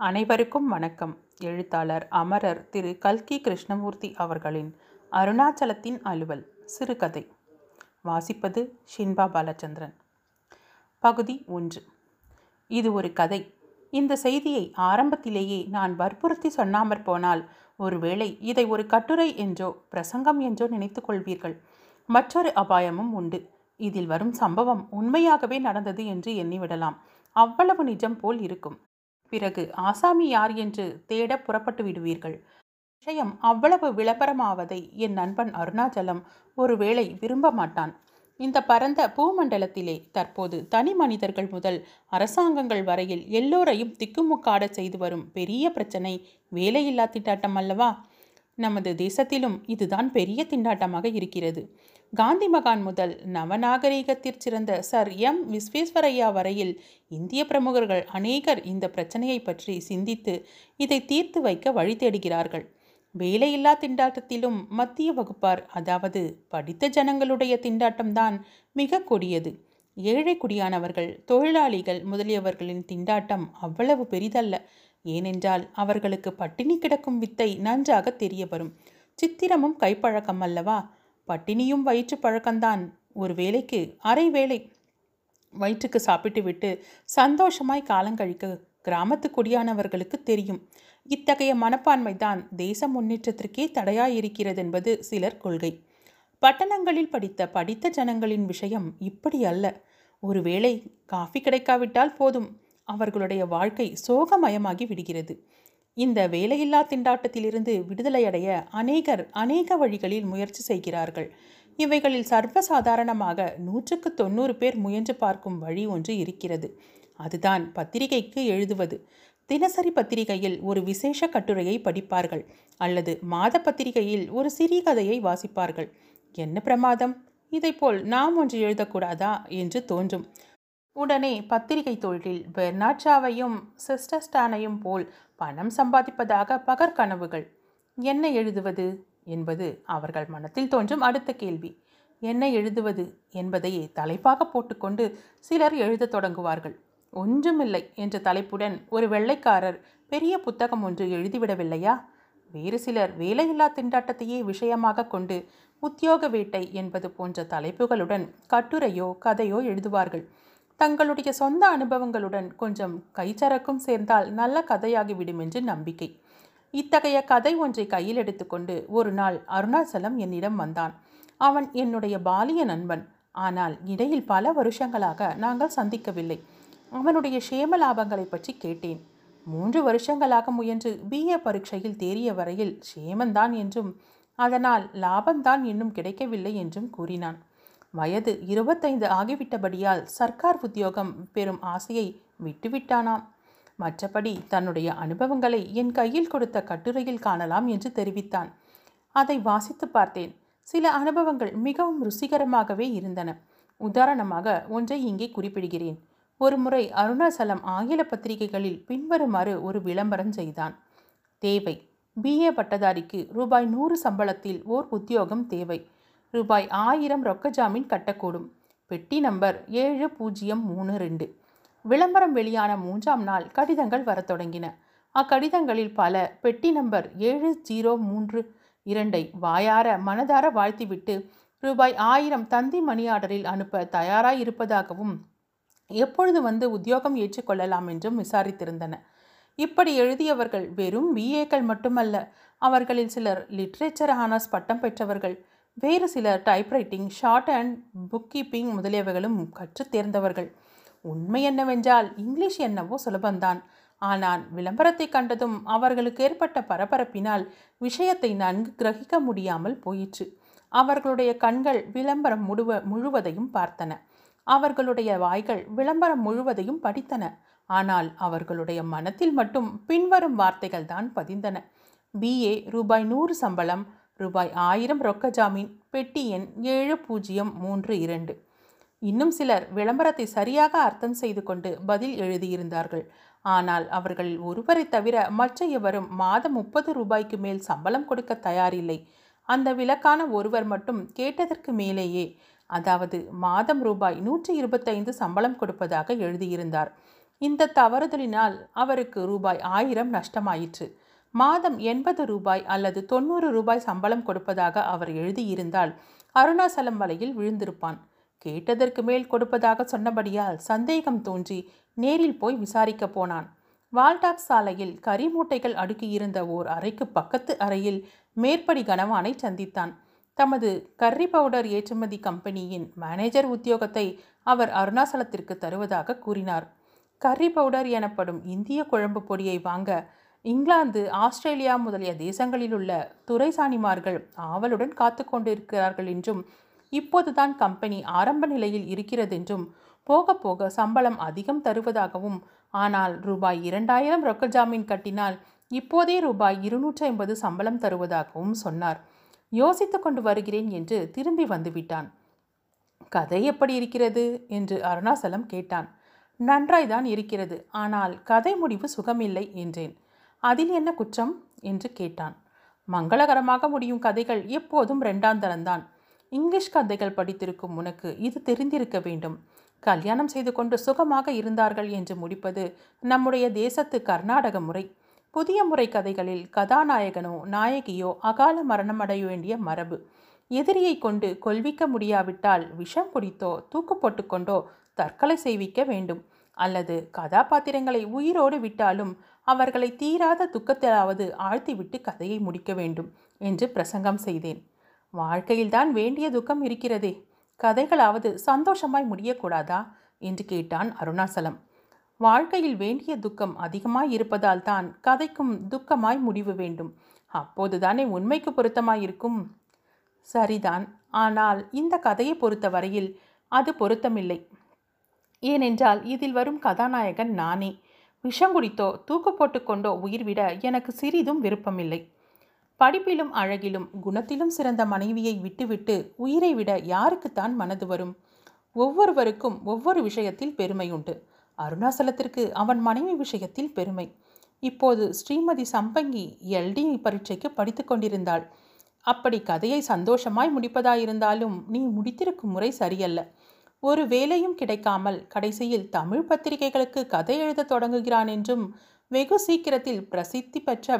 அனைவருக்கும் வணக்கம். எழுத்தாளர் அமரர் திரு. கல்கி கிருஷ்ணமூர்த்தி அவர்களின் அருணாச்சலத்தின் அலுவல் சிறுகதை. வாசிப்பது ஷின்பா பாலச்சந்திரன். பகுதி ஒன்று. இது ஒரு கதை. இந்த செய்தியை ஆரம்பத்திலேயே நான் வற்புறுத்தி சொன்னாமற் போனால் ஒருவேளை இதை ஒரு கட்டுரை என்றோ பிரசங்கம் என்றோ நினைத்து கொள்வீர்கள். மற்றொரு அபாயமும் உண்டு. இதில் வரும் சம்பவம் உண்மையாகவே நடந்தது என்று எண்ணிவிடலாம். அவ்வளவு நிஜம் போல் இருக்கும். பிறகு ஆசாமி யார் என்று தேட புறப்பட்டு விடுவீர்கள். விஷயம் அவ்வளவு விளம்பரமாவதை என் நண்பன் அருணாச்சலம் ஒருவேளை விரும்ப மாட்டான். இந்த பரந்த பூமண்டலத்திலே தற்போது தனி மனிதர்கள் முதல் அரசாங்கங்கள் வரையில் எல்லோரையும் திக்குமுக்காட செய்து வரும் பெரிய பிரச்சனை வேலையில்லா திண்டாட்டம் அல்லவா? நமது தேசத்திலும் இதுதான் பெரிய திண்டாட்டமாக இருக்கிறது. காந்தி மகான் முதல் நவநாகரிகத்திற் சிறந்த சர் எம். விஸ்வேஸ்வரையா வரையில் இந்திய பிரமுகர்கள் அநேகர் இந்த பிரச்சனையை பற்றி சிந்தித்து இதை தீர்த்து வைக்க வழி தேடுகிறார்கள். வேலையில்லா திண்டாட்டத்திலும் மத்திய வகுப்பார். அதாவது படித்த ஜனங்களுடைய திண்டாட்டம்தான் மிக கொடியது. ஏழை குடியானவர்கள் தொழிலாளிகள் முதலியவர்களின் திண்டாட்டம் அவ்வளவு பெரிதல்ல. ஏனென்றால் அவர்களுக்கு பட்டினி கிடக்கும் வித்தை நன்றாக தெரிய வரும் சித்திரமும் கைப்பழக்கம் அல்லவா பட்டினியும் வயிற்று பழக்கம்தான். ஒரு வேலைக்கு அரை வேலை வயிற்றுக்கு சாப்பிட்டு விட்டு சந்தோஷமாய் காலங்கழிக்க கிராமத்து குடியானவர்களுக்கு தெரியும். இத்தகைய மனப்பான்மை தான் தேச முன்னேற்றத்திற்கே தடையாயிருக்கிறது என்பது சிலர் கொள்கை. பட்டணங்களில் படித்த படித்த ஜனங்களின் விஷயம் இப்படி அல்ல. ஒருவேளை காஃபி கிடைக்காவிட்டால் போதும். அவர்களுடைய வாழ்க்கை சோகமயமாகி விடுகிறது. இந்த வேலையில்லா திண்டாட்டத்திலிருந்து விடுதலையடைய அநேகர் அநேக வழிகளில் முயற்சி செய்கிறார்கள். இவைகளில் சர்வசாதாரணமாக நூற்றுக்கு தொண்ணூறு பேர் முயன்று பார்க்கும் வழி ஒன்று இருக்கிறது. அதுதான் பத்திரிகைக்கு எழுதுவது. தினசரி பத்திரிகையில் ஒரு விசேஷ கட்டுரையை படிப்பார்கள் அல்லது மாத பத்திரிகையில் ஒரு சிறிகதையை வாசிப்பார்கள். என்ன பிரமாதம்? இதைப்போல் நாம் ஒன்று எழுதக்கூடாதா என்று தோன்றும். உடனே பத்திரிகை தொழிலில் பெர்னாட்ஷாவையும் சிஸ்டஸ்டானையும் போல் பணம் சம்பாதிப்பதாக பகற்கனவுகள் என்ன எழுதுவது என்பது அவர்கள் மனத்தில் தோன்றும் அடுத்த கேள்வி. என்ன எழுதுவது என்பதையே தலைப்பாக போட்டுக்கொண்டு சிலர் எழுதத் தொடங்குவார்கள். ஒன்றுமில்லை என்ற தலைப்புடன் ஒரு வெள்ளைக்காரர் பெரிய புத்தகம் ஒன்று எழுதிவிடவில்லையா? வேறு சிலர் வேலையில்லா திண்டாட்டத்தையே விஷயமாக கொண்டு உத்தியோக வேட்டை என்பது போன்ற தலைப்புகளுடன் கட்டுரையோ கதையோ எழுதுவார்கள். தங்களுடைய சொந்த அனுபவங்களுடன் கொஞ்சம் கைச்சரக்கும் சேர்ந்தால் நல்ல கதையாகிவிடும் என்று நம்பிக்கை. இத்தகைய கதை ஒன்றை கையில் எடுத்துக்கொண்டு ஒரு நாள் அருணாச்சலம் என்னிடம் வந்தான். அவன் என்னுடைய பாலிய நண்பன். ஆனால் இடையில் பல வருஷங்களாக நாங்கள் சந்திக்கவில்லை. அவனுடைய சேம லாபங்களை பற்றி கேட்டேன். மூன்று வருஷங்களாக முயன்று பிஏ பரீட்சையில் தேறிய வரையில் சேமந்தான் என்றும் அதனால் லாபம்தான் இன்னும் கிடைக்கவில்லை என்றும் கூறினான். வயது இருபத்தைந்து ஆகிவிட்டபடியால் சர்க்கார் உத்தியோகம் பெறும் ஆசையை விட்டுவிட்டானாம். மற்றபடி தன்னுடைய அனுபவங்களை என் கையில் கொடுத்த கட்டுரையில் காணலாம் என்று தெரிவித்தான். அதை வாசித்து பார்த்தேன். சில அனுபவங்கள் மிகவும் ருசிகரமாகவே இருந்தன. உதாரணமாக ஒன்றை இங்கே குறிப்பிடுகிறேன். ஒருமுறை அருணாச்சலம் ஆங்கில பத்திரிகைகளில் பின்வருமாறு ஒரு விளம்பரம் செய்தான். தேவை. பிஏ பட்டதாரிக்கு ரூபாய் நூறு சம்பளத்தில் ஓர் உத்தியோகம் தேவை. ரூபாய் ஆயிரம் ரொக்க ஜாமீன் கட்டக்கூடும். பெட்டி நம்பர் ஏழு பூஜ்ஜியம் மூணு ரெண்டு. விளம்பரம் வெளியான மூன்றாம் நாள் கடிதங்கள் வரத் தொடங்கின. அக்கடிதங்களில் பல பெட்டி நம்பர் ஏழு ஜீரோ மூன்று இரண்டை வாயார மனதார வாழ்த்திவிட்டு ரூபாய் ஆயிரம் தந்தி மணி ஆர்டரில் அனுப்ப தயாராக இருப்பதாகவும் எப்பொழுது வந்து உத்தியோகம் ஏற்றுக்கொள்ளலாம் என்றும் விசாரித்திருந்தன. இப்படி எழுதியவர்கள் வெறும் பிஏக்கள் மட்டுமல்ல அவர்களில் சிலர் லிட்ரேச்சர் ஹானர்ஸ் பட்டம் பெற்றவர்கள் வேறு சிலர் typewriting short and book keeping முதலியவைகளும் கற்றுத் தேர்ந்தவர்கள். உண்மை என்னவென்றால் இங்கிலீஷ் என்னவோ சுலபந்தான் ஆனால் விளம்பரத்தை கண்டதும் அவர்களுக்கு ஏற்பட்ட பரபரப்பினால் விஷயத்தை நன்கு கிரகிக்க முடியாமல் போயிற்று. அவர்களுடைய கண்கள் விளம்பரம் முழுவ முழுவதையும் பார்த்தன. அவர்களுடைய வாய்கள் விளம்பரம் முழுவதையும் படித்தன. ஆனால் அவர்களுடைய மனத்தில் மட்டும் பின்வரும் வார்த்தைகள் தான் பதிந்தன. பிஏ ரூபாய் நூறு சம்பளம் ரூபாய் ஆயிரம் ரொக்க ஜாமீன் பெட்டி எண் ஏழு பூஜ்ஜியம் மூன்று இரண்டு. இன்னும் சிலர் விளம்பரத்தை சரியாக அர்த்தம் செய்து கொண்டு பதில் எழுதியிருந்தார்கள். ஆனால் அவர்களில் ஒருவரை தவிர மற்ற எவரும் மாதம் முப்பது ரூபாய்க்கு மேல் சம்பளம் கொடுக்க தயாரில்லை. அந்த விலக்கான ஒருவர் மட்டும் கேட்டதற்கு மேலேயே அதாவது மாதம் ரூபாய் நூற்றி இருபத்தைந்து சம்பளம் கொடுப்பதாக எழுதியிருந்தார். இந்த தவறுதலினால் அவருக்கு ரூபாய் ஆயிரம் நஷ்டமாயிற்று. மாதம் எண்பது ரூபாய் அல்லது தொண்ணூறு ரூபாய் சம்பளம் கொடுப்பதாக அவர் எழுதியிருந்தால் அருணாசலம் வலையில் விழுந்திருப்பான். கேட்டதற்கு மேல் கொடுப்பதாக சொன்னபடியால் சந்தேகம் தோன்றி நேரில் போய் விசாரிக்க போனான். வால்டாக் சாலையில் கறி மூட்டைகள் அடுக்கியிருந்த ஓர் அறைக்கு பக்கத்து அறையில் மேற்படி கனவானை சந்தித்தான். தமது கர்ரி பவுடர் ஏற்றுமதி கம்பெனியின் மேனேஜர் உத்தியோகத்தை அவர் அருணாசலத்திற்கு தருவதாக கூறினார். கர்ரி பவுடர் எனப்படும் இந்திய குழம்பு பொடியை வாங்க இங்கிலாந்து ஆஸ்திரேலியா முதலிய தேசங்களில் உள்ள துறைசாணிமார்கள் ஆவலுடன் காத்து கொண்டிருக்கிறார்கள் என்றும் இப்போதுதான் கம்பெனி ஆரம்ப நிலையில் இருக்கிறதென்றும் போக போக சம்பளம் அதிகம் தருவதாகவும் ஆனால் ரூபாய் இரண்டாயிரம் ரொக்க ஜாமீன் கட்டினால் இப்போதே ரூபாய் இருநூற்றி ஐம்பது சம்பளம் தருவதாகவும் சொன்னார். யோசித்து கொண்டு வருகிறேன் என்று திரும்பி வந்துவிட்டான். கதை எப்படி இருக்கிறது? என்று அருணாசலம் கேட்டான். நன்றாய்தான் இருக்கிறது. ஆனால் கதை முடிவு சுகமில்லை என்றேன். அதில் என்ன குற்றம்? என்று கேட்டான். மங்களகரமாக முடியும் கதைகள் எப்போதும் ரெண்டாந்தரம்தான் இங்கிலீஷ் கதைகள் படித்திருக்கும் உனக்கு இது தெரிந்திருக்க வேண்டும். கல்யாணம் செய்து கொண்டு சுகமாக இருந்தார்கள் என்று முடிப்பது நம்முடைய தேசத்து கர்நாடக முறை. புதிய முறை கதைகளில் கதாநாயகனோ நாயகியோ அகால மரணம் அடைய வேண்டிய மரபு. எதிரியை கொண்டு கொல்விக்க முடியாவிட்டால் விஷம் குடித்தோ தூக்கு போட்டுக்கொண்டோ தற்கொலை செய்விக்க வேண்டும். அல்லது கதாபாத்திரங்களை உயிரோடு விட்டாலும் அவர்களை தீராத துக்கத்திலாவது ஆழ்த்திவிட்டு கதையை முடிக்க வேண்டும் என்று பிரசங்கம் செய்தேன். வாழ்க்கையில்தான் வேண்டிய துக்கம் இருக்கிறதே. கதைகளாவது சந்தோஷமாய் முடியக்கூடாதா? என்று கேட்டான் அருணாசலம். வாழ்க்கையில் வேண்டிய துக்கம் அதிகமாய் இருப்பதால் தான் கதைக்கும் துக்கமாய் முடிவு வேண்டும். அப்போதுதானே உண்மைக்கு பொருத்தமாயிருக்கும்? சரிதான். ஆனால் இந்த கதையை பொறுத்த வரையில் அது பொருத்தமில்லை. ஏனென்றால் இதில் வரும் கதாநாயகன் நானே. விஷம் குடித்தோ தூக்கு போட்டுக்கொண்டோ உயிர் விட எனக்கு சிறிதும் விருப்பமில்லை. படிப்பிலும் அழகிலும் குணத்திலும் சிறந்த மனைவியை விட்டுவிட்டு உயிரை விட யாருக்குத்தான் மனது வரும்? ஒவ்வொருவருக்கும் ஒவ்வொரு விஷயத்தில் பெருமை உண்டு. அருணாசலத்திற்கு அவன் மனைவி விஷயத்தில் பெருமை. இப்போது ஸ்ரீமதி சம்பங்கி எல்டி பரீட்சைக்கு படித்து கொண்டிருந்தாள். அப்படி கதையை சந்தோஷமாய் முடிப்பதாயிருந்தாலும் நீ முடித்திருக்கும் முறை சரியல்ல. ஒரு வேலையும் கிடைக்காமல் கடைசியில் தமிழ் பத்திரிகைகளுக்கு கதை எழுத தொடங்குகிறான் என்றும் வெகு சீக்கிரத்தில் பிரசித்தி பெற்ற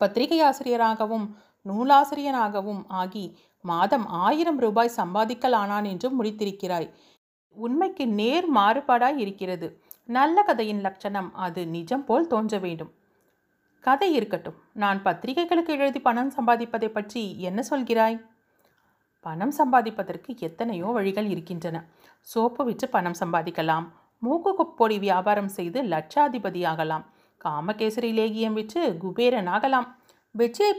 பத்திரிகை ஆசிரியராகவும் நூலாசிரியனாகவும் ஆகி மாதம் ஆயிரம் ரூபாய் சம்பாதிக்கலானான் என்றும் முடித்திருக்கிறாய். உண்மைக்கு நேர் மாறுபாடாய் இருக்கிறது. நல்ல கதையின் லட்சணம் அது நிஜம் போல் தோன்ற வேண்டும். கதை இருக்கட்டும். நான் பத்திரிகைகளுக்கு எழுதி பணம் சம்பாதிப்பதை பற்றி என்ன சொல்கிறாய்? பணம் சம்பாதிப்பதற்கு எத்தனையோ வழிகள் இருக்கின்றன. சோப்பு விற்று பணம் சம்பாதிக்கலாம். மூக்கு குப்பொடி வியாபாரம் செய்து லட்சாதிபதியாகலாம். காமகேசரி லேகியம் விற்று குபேரனாகலாம்.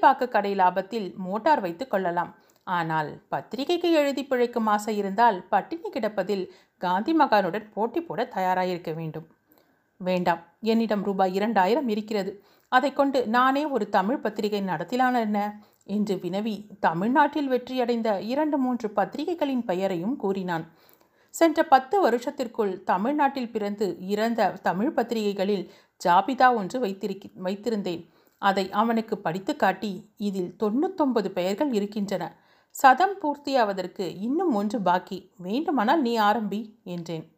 பார்க்க கடை லாபத்தில் மோட்டார் வைத்து கொள்ளலாம். ஆனால் பத்திரிகைக்கு எழுதி பிழைக்கும் ஆசை இருந்தால் பட்டினி கிடப்பதில் காந்தி மகானுடன் போட்டி போட தயாராயிருக்க வேண்டும். வேண்டாம் என்னிடம் ரூபாய் இரண்டாயிரம் இருக்கிறது. அதை கொண்டு நானே ஒரு தமிழ் பத்திரிகை நடத்திலான என்ன? என்று வினவி தமிழ்நாட்டில் வெற்றியடைந்த இரண்டு மூன்று பத்திரிகைகளின் பெயரையும் கூறினான். சென்ற பத்து வருஷத்திற்குள் தமிழ்நாட்டில் பிறந்து இறந்த தமிழ் பத்திரிகைகளில் ஜாபிதா ஒன்று வைத்திருக்கி வைத்திருந்தேன். அதை அவனுக்கு படித்து காட்டி இதில் தொண்ணூத்தொன்பது பெயர்கள் இருக்கின்றன. சதம் பூர்த்தியாவதற்கு இன்னும் ஒன்று பாக்கி. வேண்டுமானால் நீ ஆரம்பி என்றேன்.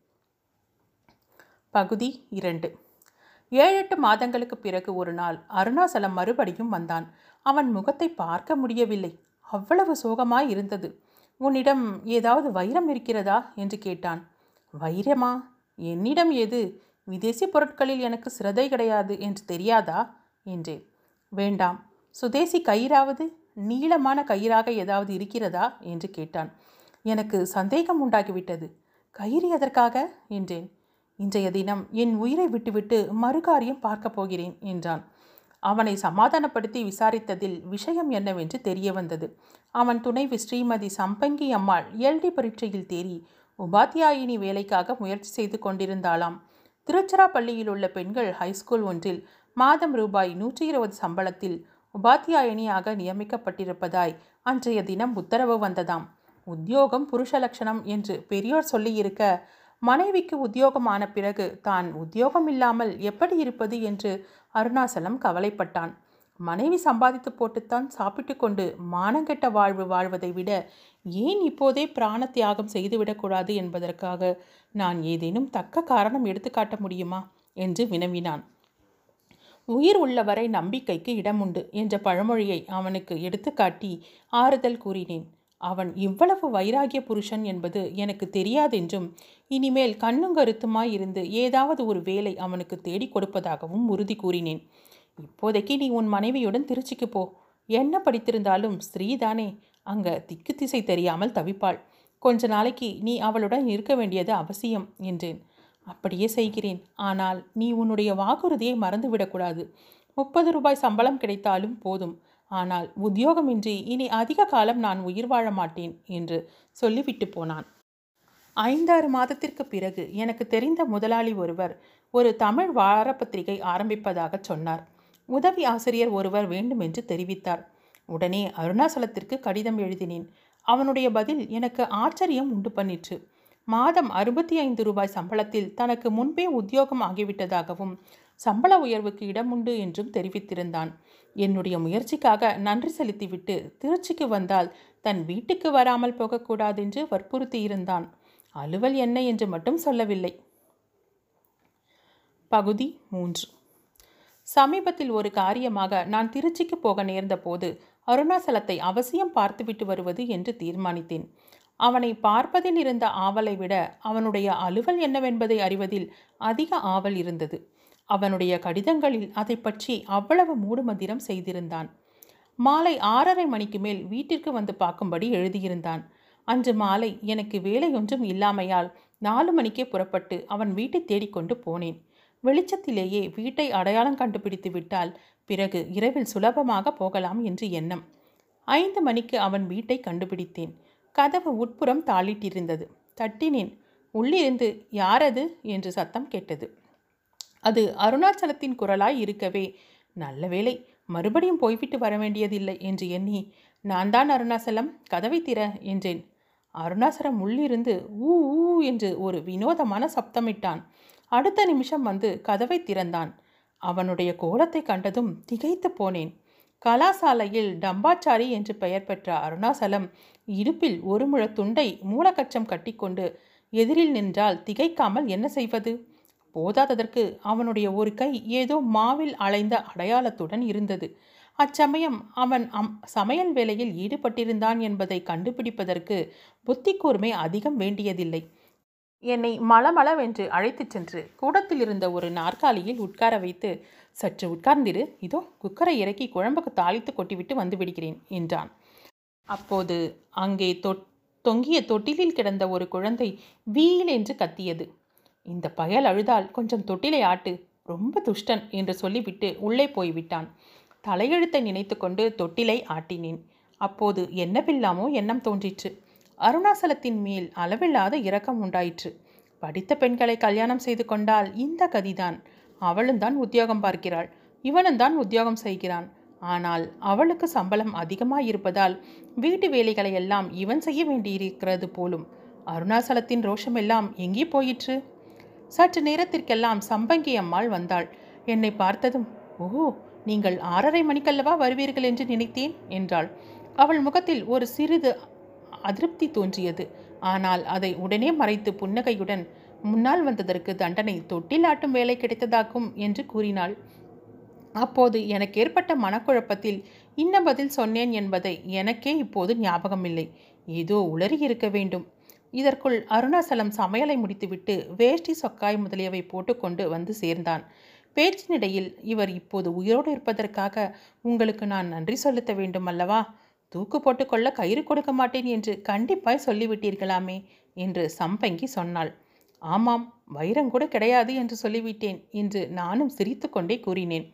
பகுதி இரண்டு. ஏழெட்டு மாதங்களுக்கு பிறகு ஒரு நாள் அருணாசலம் மறுபடியும் வந்தான். அவன் முகத்தை பார்க்க முடியவில்லை. அவ்வளவு சோகமாய் இருந்தது. உன்னிடம் ஏதாவது வைரம் இருக்கிறதா? என்று கேட்டான். வைரமா? என்னிடம் எது? விதேசி பொருட்களில் எனக்கு சிரதை கிடையாது என்று தெரியாதா? என்றேன். வேண்டாம். சுதேசி கயிறாவது நீளமான கயிறாக ஏதாவது இருக்கிறதா? என்று கேட்டான். எனக்கு சந்தேகம் உண்டாகிவிட்டது. கயிறு எதற்காக? என்றேன். இன்றைய தினம் என் உயிரை விட்டுவிட்டு மறுகாரியம் பார்க்கப் போகிறேன் என்றான். அவனை சமாதானப்படுத்தி விசாரித்ததில் விஷயம் என்னவென்று தெரிய வந்தது. அவன் துணைவி ஸ்ரீமதி சம்பங்கி அம்மாள் எல்டி பரீட்சையில் தேறி உபாத்தியாயினி வேலைக்காக முயற்சி செய்து கொண்டிருந்தாளாம். திருச்சிராப்பள்ளியில் உள்ள பெண்கள் ஹைஸ்கூல் ஒன்றில் மாதம் ரூபாய் நூற்றி இருபது சம்பளத்தில் உபாத்தியாயினியாக நியமிக்கப்பட்டிருப்பதாய் அன்றைய தினம் உத்தரவு வந்ததாம். உத்தியோகம் புருஷ லட்சணம் என்று பெரியோர் சொல்லியிருக்க மனைவிக்கு உத்தியோகமான பிறகு தான் உத்தியோகம் இல்லாமல் எப்படி இருப்பது என்று அருணாசலம் கவலைப்பட்டான். மனைவி சம்பாதித்து போட்டுத்தான் சாப்பிட்டு கொண்டு மானங்கெட்ட வாழ்வு வாழ்வதை விட ஏன் இப்போதே பிராண தியாகம் செய்துவிடக்கூடாது என்பதற்காக நான் ஏதேனும் தக்க காரணம் எடுத்துக்காட்ட முடியுமா? என்று வினவினான். உயிர் உள்ளவரை நம்பிக்கைக்கு இடமுண்டு என்ற பழமொழியை அவனுக்கு எடுத்துக்காட்டி ஆறுதல் கூறினேன். அவன் இவ்வளவு வைராகிய புருஷன் என்பது எனக்கு தெரியாதென்றும் இனிமேல் கண்ணும் கருத்துமாய் இருந்து ஏதாவது ஒரு வேலை அவனுக்கு தேடிக் கொடுப்பதாகவும் உறுதி கூறினேன். இப்போதைக்கு நீ உன் மனைவியுடன் திருச்சிக்கு போ. என்ன படித்திருந்தாலும் ஸ்ரீதானே அங்க திக்கு திசை தெரியாமல் தவிப்பாள். கொஞ்ச நாளைக்கு நீ அவளுடன் இருக்க வேண்டியது அவசியம் என்றேன். அப்படியே செய்கிறேன். ஆனால் நீ உன்னுடைய வாக்குறுதியை மறந்துவிடக்கூடாது. முப்பது ரூபாய் சம்பளம் கிடைத்தாலும் போதும். ஆனால் உத்தியோகமின்றி இனி அதிக காலம் நான் உயிர் வாழ மாட்டேன் என்று சொல்லிவிட்டு போனான். ஐந்தாறு மாதத்திற்கு பிறகு எனக்கு தெரிந்த முதலாளி ஒருவர் ஒரு தமிழ் வாரப்பத்திரிகை ஆரம்பிப்பதாக சொன்னார். உதவி ஆசிரியர் ஒருவர் வேண்டுமென்று தெரிவித்தார். உடனே அருணாசலத்திற்கு கடிதம் எழுதினேன். அவனுடைய பதில் எனக்கு ஆச்சரியம் உண்டு பண்ணிற்று. மாதம் அறுபத்தி ஐந்து ரூபாய் சம்பளத்தில் தனக்கு முன்பே உத்தியோகம் ஆகிவிட்டதாகவும் சம்பள உயர்வுக்கு இடமுண்டு என்றும் தெரிவித்திருந்தான். என்னுடைய முயற்சிக்காக நன்றி செலுத்திவிட்டு திருச்சிக்கு வந்தால் தன் வீட்டுக்கு வராமல் போகக்கூடாதென்று வற்புறுத்தியிருந்தான். அலுவல் என்ன என்று மட்டும் சொல்லவில்லை. பகுதி மூன்று. சமீபத்தில் ஒரு காரியமாக நான் திருச்சிக்கு போக நேர்ந்த போது அருணாசலத்தை அவசியம் பார்த்துவிட்டு வருவது என்று தீர்மானித்தேன். அவனை பார்ப்பதில் இருந்த ஆவலை விட அவனுடைய அலுவல் என்னவென்பதை அறிவதில் அதிக ஆவல் இருந்தது. அவனுடைய கடிதங்களில் அதை பற்றி அவ்வளவு மூடுமந்திரம் செய்திருந்தான். மாலை ஆறரை மணிக்கு மேல் வீட்டிற்கு வந்து பார்க்கும்படி எழுதியிருந்தான். அன்று மாலை எனக்கு வேலையொன்றும் இல்லாமையால் நாலு மணிக்கே புறப்பட்டு அவன் வீட்டை தேடிக்கொண்டு போனேன். வெளிச்சத்திலேயே வீட்டை அடையாளம் கண்டுபிடித்து விட்டால் பிறகு இரவில் சுலபமாக போகலாம் என்று எண்ணம். ஐந்து மணிக்கு அவன் வீட்டை கண்டுபிடித்தேன். கதவு உட்புறம் தாளிட்டிருந்தது. தட்டினேன். உள்ளிருந்து யாரது? என்று சத்தம் கேட்டது. அது அருணாச்சலத்தின் குரலாய் இருக்கவே. நல்ல வேளை மறுபடியும் போய்விட்டு வர வேண்டியதில்லை என்று எண்ணி நான் தான் அருணாசலம் கதவை திற என்றேன். அருணாசலம் உள்ளிருந்து ஊ ஊ என்று ஒரு வினோதமான சப்தமிட்டான். அடுத்த நிமிஷம் வந்து கதவை திறந்தான். அவனுடைய கோலத்தை கண்டதும் திகைத்து போனேன். கலாசாலையில் டம்பாச்சாரி என்று பெயர் பெற்ற அருணாசலம் இடுப்பில் ஒரு முழ துண்டை மூலக்கச்சம் கட்டிக்கொண்டு எதிரில் நின்றால் திகைக்காமல் என்ன செய்வது? போதாததற்கு அவனுடைய ஒரு கை ஏதோ மாவில் அலைந்த அடையாளத்துடன் இருந்தது. அச்சமயம் அவன் அம் சமையல் வேலையில் ஈடுபட்டிருந்தான் என்பதை கண்டுபிடிப்பதற்கு புத்தி கூர்மை அதிகம் வேண்டியதில்லை. என்னை மளமளவென்று அழைத்துச் சென்று கூடத்தில் இருந்த ஒரு நாற்காலியில் உட்கார வைத்து சற்று உட்கார்ந்திரு இதோ குக்கரை இறக்கி குழம்புக்கு தாளித்து கொட்டிவிட்டு வந்து விடுகிறேன் என்றான். அப்போது அங்கே தொ தொங்கிய தொட்டிலில் கிடந்த ஒரு குழந்தை வீல் என்று கத்தியது. இந்த பயல் அழுதால் கொஞ்சம் தொட்டிலை ஆட்டு ரொம்ப துஷ்டன் என்று சொல்லிவிட்டு உள்ளே போய்விட்டான். தலையெழுத்தை நினைத்து கொண்டு தொட்டிலை ஆட்டினேன். அப்போது என்னவில்லாமோ எண்ணம் தோன்றிற்று. அருணாசலத்தின் மேல் அளவில்லாத இரக்கம் உண்டாயிற்று. படித்த பெண்களை கல்யாணம் செய்து கொண்டால் இந்த கதிதான். அவளும் தான் உத்தியோகம் பார்க்கிறாள். இவனும் தான் உத்தியோகம் செய்கிறான். ஆனால் அவளுக்கு சம்பளம் அதிகமாக இருப்பதால் வீட்டு வேலைகளை எல்லாம் இவன் செய்ய வேண்டியிருக்கிறது போலும். அருணாசலத்தின் ரோஷமெல்லாம் எங்கே போயிற்று? சற்று நேரத்திற்கெல்லாம் சம்பங்கி அம்மாள் வந்தாள். என்னை பார்த்ததும் ஓ நீங்கள் ஆறரை மணிக்கல்லவா வருவீர்கள் என்று நினைத்தேன் என்றாள். அவள் முகத்தில் ஒரு சிறிது அதிருப்தி தோன்றியது. ஆனால் அதை உடனே மறைத்து புன்னகையுடன் முன்னால் வந்ததற்கு தண்டனை தொட்டில் ஆட்டும் வேலை கிடைத்ததாக்கும் என்று கூறினாள். அப்போது எனக்கு ஏற்பட்ட மனக்குழப்பத்தில் இன்ன பதில் சொன்னேன் என்பதை எனக்கே இப்போது ஞாபகமில்லை. ஏதோ உளறி இருக்க வேண்டும். இதற்குள் அருணாசலம் சமையலை முடித்துவிட்டு வேஷ்டி சொக்காய் முதலியவை போட்டுக்கொண்டு வந்து சேர்ந்தான். பேச்சினிடையில் இவர் இப்போது உயிரோடு இருப்பதற்காக உங்களுக்கு நான் நன்றி செலுத்த வேண்டும் அல்லவா தூக்கு போட்டுக்கொள்ள கயிறு கொடுக்க மாட்டேன் என்று கண்டிப்பாய் சொல்லிவிட்டீர்களாமே என்று சம்பங்கி சொன்னாள். ஆமாம் வைரம் கூட கிடையாது என்று சொல்லிவிட்டேன் என்று நானும் சிரித்துக்கொண்டே கூறினேன்.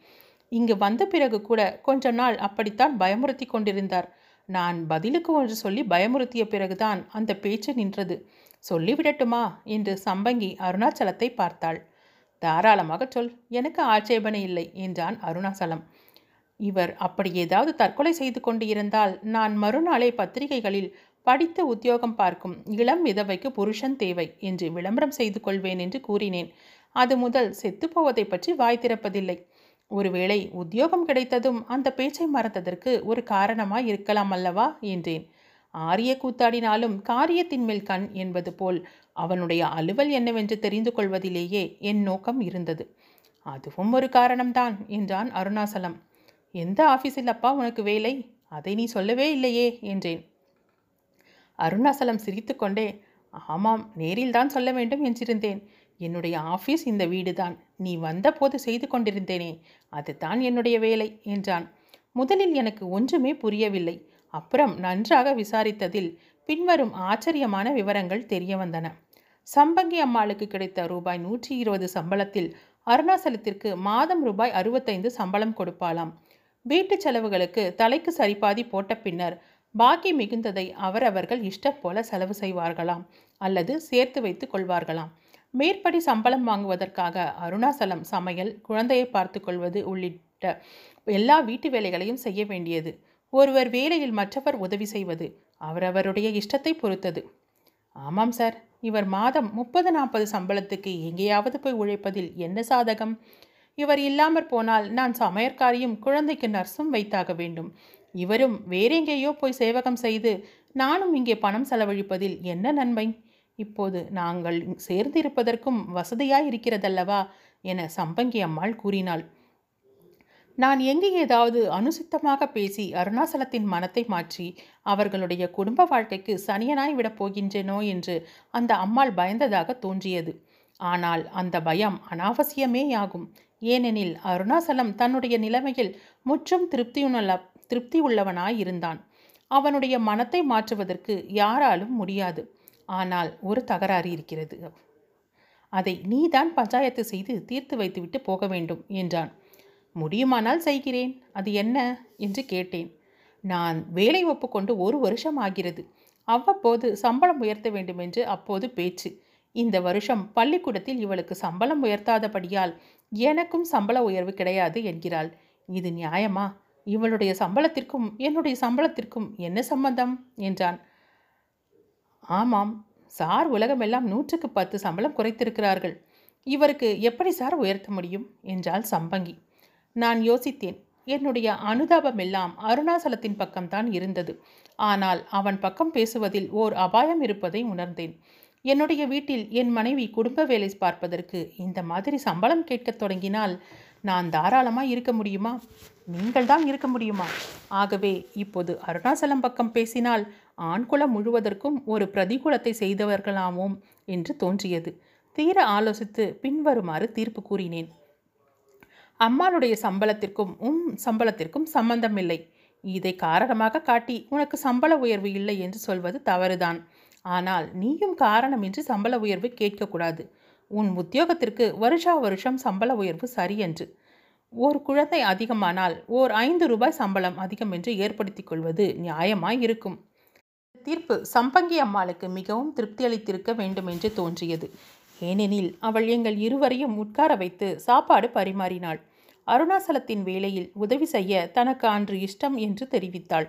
இங்கு வந்த பிறகு கூட கொஞ்ச நாள் அப்படித்தான் பயமுறுத்தி கொண்டிருந்தார். நான் பதிலுக்கு ஒன்று சொல்லி பயமுறுத்திய பிறகுதான் அந்த பேச்சு நின்றது. சொல்லிவிடட்டுமா? என்று சம்பங்கி அருணாச்சலத்தை பார்த்தாள். தாராளமாக சொல். எனக்கு ஆட்சேபனை இல்லை என்றான் அருணாச்சலம் இவர் அப்படி ஏதாவது தற்கொலை செய்து கொண்டு இருந்தால் நான் மறுநாளே பத்திரிகைகளில் படித்து உத்தியோகம் பார்க்கும் இளம் விதவைக்கு புருஷன் தேவை என்று விளம்பரம் செய்து கொள்வேன் என்று கூறினேன். அது முதல் செத்துப்போவதை பற்றி வாய் திறப்பதில்லை. ஒருவேளை உத்தியோகம் கிடைத்ததும் அந்த பேச்சை மறந்ததற்கு ஒரு காரணமாய் இருக்கலாம் அல்லவா? என்றேன். ஆரிய கூத்தாடினாலும் காரியத்தின் மேல் கண் என்பது போல் அவனுடைய அலுவல் என்னவென்று தெரிந்து கொள்வதிலேயே என் நோக்கம் இருந்தது. அதுவும் ஒரு காரணம்தான் என்றான் அருணாசலம். எந்த ஆஃபீஸில் அப்பா உனக்கு வேலை? அதை நீ சொல்லவே இல்லையே என்றேன். அருணாசலம் சிரித்துக்கொண்டே ஆமாம் நேரில் தான் சொல்ல வேண்டும் என்றிருந்தேன். என்னுடைய ஆஃபீஸ் இந்த வீடுதான். நீ வந்தபோது செய்து கொண்டிருந்தேனே அதுதான் என்னுடைய வேலை என்றான். முதலில் எனக்கு ஒன்றுமே புரியவில்லை. அப்புறம் நன்றாக விசாரித்ததில் பின்வரும் ஆச்சரியமான விவரங்கள் தெரிய வந்தன சம்பங்கி அம்மாளுக்கு கிடைத்த ரூபாய் நூற்றி இருபது சம்பளத்தில் அருணாசலத்திற்கு மாதம் ரூபாய் அறுபத்தைந்து சம்பளம் கொடுப்பாளாம். வீட்டு செலவுகளுக்கு தலைக்கு சரிபாதி போட்ட பின்னர் பாக்கி மிகுந்ததை அவரவர்கள் இஷ்டம் போல செலவு செய்வார்களாம் அல்லது சேர்த்து வைத்து கொள்வார்களாம். மேற்படி சம்பளம் வாங்குவதற்காக அருணாசலம் சமையல் குழந்தையை பார்த்து கொள்வது உள்ளிட்ட எல்லா வீட்டு வேலைகளையும் செய்ய வேண்டியது. ஒருவர் வேலையில் மற்றவர் உதவி செய்வது அவரவருடைய இஷ்டத்தை பொறுத்தது. ஆமாம் சார் இவர் மாதம் முப்பது நாற்பது சம்பளத்துக்கு எங்கேயாவது போய் உழைப்பதில் என்ன சாதகம்? இவர் இல்லாமற் போனால் நான் சமையற்காரியும் குழந்தைக்கு நர்ஸும் வைத்தாக வேண்டும். இவரும் வேறெங்கேயோ போய் சேவகம் செய்து நானும் இங்கே பணம் செலவழிப்பதில் என்ன நன்மை? இப்போது நாங்கள் சேர்ந்திருப்பதற்கும் வசதியாய் இருக்கிறதல்லவா என சம்பங்கி அம்மாள் கூறினாள். நான் எங்கே ஏதாவது அனுசித்தமாக பேசி அருணாசலத்தின் மனத்தை மாற்றி அவர்களுடைய குடும்ப வாழ்க்கைக்கு சனியனாய் விடப் போகின்றேனோ என்று அந்த அம்மாள் பயந்ததாக தோன்றியது. ஆனால் அந்த பயம் அனாவசியமேயாகும் ஏனெனில் அருணாசலம் தன்னுடைய நிலைமையில் முற்றும் திருப்தியுள்ள திருப்தி உள்ளவனாய் இருந்தான் அவனுடைய மனத்தை மாற்றுவதற்கு யாராலும் முடியாது. ஆனால் ஒரு தகராறு இருக்கிறது. அதை நீதான் பஞ்சாயத்து செய்து தீர்த்து வைத்துவிட்டு போக வேண்டும் என்றான். முடியுமானால் செய்கிறேன். அது என்ன? என்று கேட்டேன். நான் வேலை ஒப்புக்கொண்டு ஒரு வருஷம் ஆகிறது. அவ்வப்போது சம்பளம் உயர்த்த வேண்டுமென்று அப்போது பேச்சு. இந்த வருஷம் பள்ளிக்கூடத்தில் இவளுக்கு சம்பளம் உயர்த்தாதபடியால் எனக்கும் சம்பள உயர்வு கிடையாது என்கிறாள். இது நியாயமா? இவளுடைய சம்பளத்திற்கும் என்னுடைய சம்பளத்திற்கும் என்ன சம்பந்தம்? என்றான். ஆமாம் சார் உலகமெல்லாம் நூற்றுக்கு பத்து சம்பளம் குறைத்திருக்கிறார்கள். இவருக்கு எப்படி சார் உயர்த்த முடியும்? என்றாள் சம்பங்கி. நான் யோசித்தேன் என்னுடைய அனுதாபம் எல்லாம் அருணாசலத்தின் பக்கம்தான் இருந்தது. ஆனால் அவன் பக்கம் பேசுவதில் ஓர் அபாயம் இருப்பதை உணர்ந்தேன். என்னுடைய வீட்டில் என் மனைவி குடும்ப வேலை பார்ப்பதற்கு இந்த மாதிரி சம்பளம் கேட்கத் தொடங்கினால் நான் தாராளமாக இருக்க முடியுமா? நீங்கள் தான் இருக்க முடியுமா? ஆகவே இப்போது அருணாசலம் பக்கம் பேசினால் ஆண்குலம் முழுவதற்கும் ஒரு பிரதிகூலத்தை செய்தவர்களாமோம் என்று தோன்றியது. தீர ஆலோசித்து பின்வருமாறு தீர்ப்பு கூறினேன். அம்மாளுடைய சம்பளத்திற்கும் உம் சம்பளத்திற்கும் சம்பந்தமில்லை. இதை காரணமாக காட்டி உனக்கு சம்பள உயர்வு இல்லை என்று சொல்வது தவறுதான். ஆனால் நீயும் காரணமின்றி சம்பள உயர்வு கேட்கக்கூடாது. உன் உத்தியோகத்திற்கு வருஷா வருஷம் சம்பள உயர்வு சரியன்று. ஒரு குழந்தை அதிகமானால் ஓர் ஐந்து ரூபாய் சம்பளம் அதிகம் என்று ஏற்படுத்திக் கொள்வது நியாயமாய் இருக்கும். தீர்ப்பு சம்பங்கி அம்மாளுக்கு மிகவும் திருப்தி அளித்திருக்க வேண்டும் என்று தோன்றியது. ஏனெனில் அவள் எங்கள் இருவரையும் உட்கார வைத்து சாப்பாடு பரிமாறினாள். அருணாசலத்தின் வேலையில் உதவி செய்ய தனக்கு அன்று இஷ்டம் என்று தெரிவித்தாள்.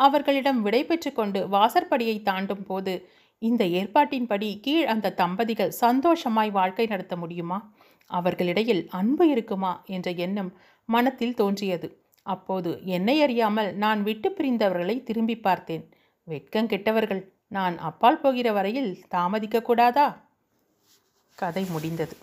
அவர்களிடம் விடை பெற்று கொண்டு வாசற்படியை தாண்டும் போது இந்த ஏற்பாட்டின்படி கீழ் அந்த தம்பதிகள் சந்தோஷமாய் வாழ்க்கை நடத்த முடியுமா? அவர்களிடையில் அன்பு இருக்குமா என்ற எண்ணம் மனத்தில் தோன்றியது. அப்போது என்னை அறியாமல் நான் விட்டு பிரிந்தவர்களை திரும்பி பார்த்தேன். வெட்கம் கெட்டவர்கள் நான் அப்பால் போகிற வரையில் தாமதிக்கக்கூடாதா? கதை முடிந்தது.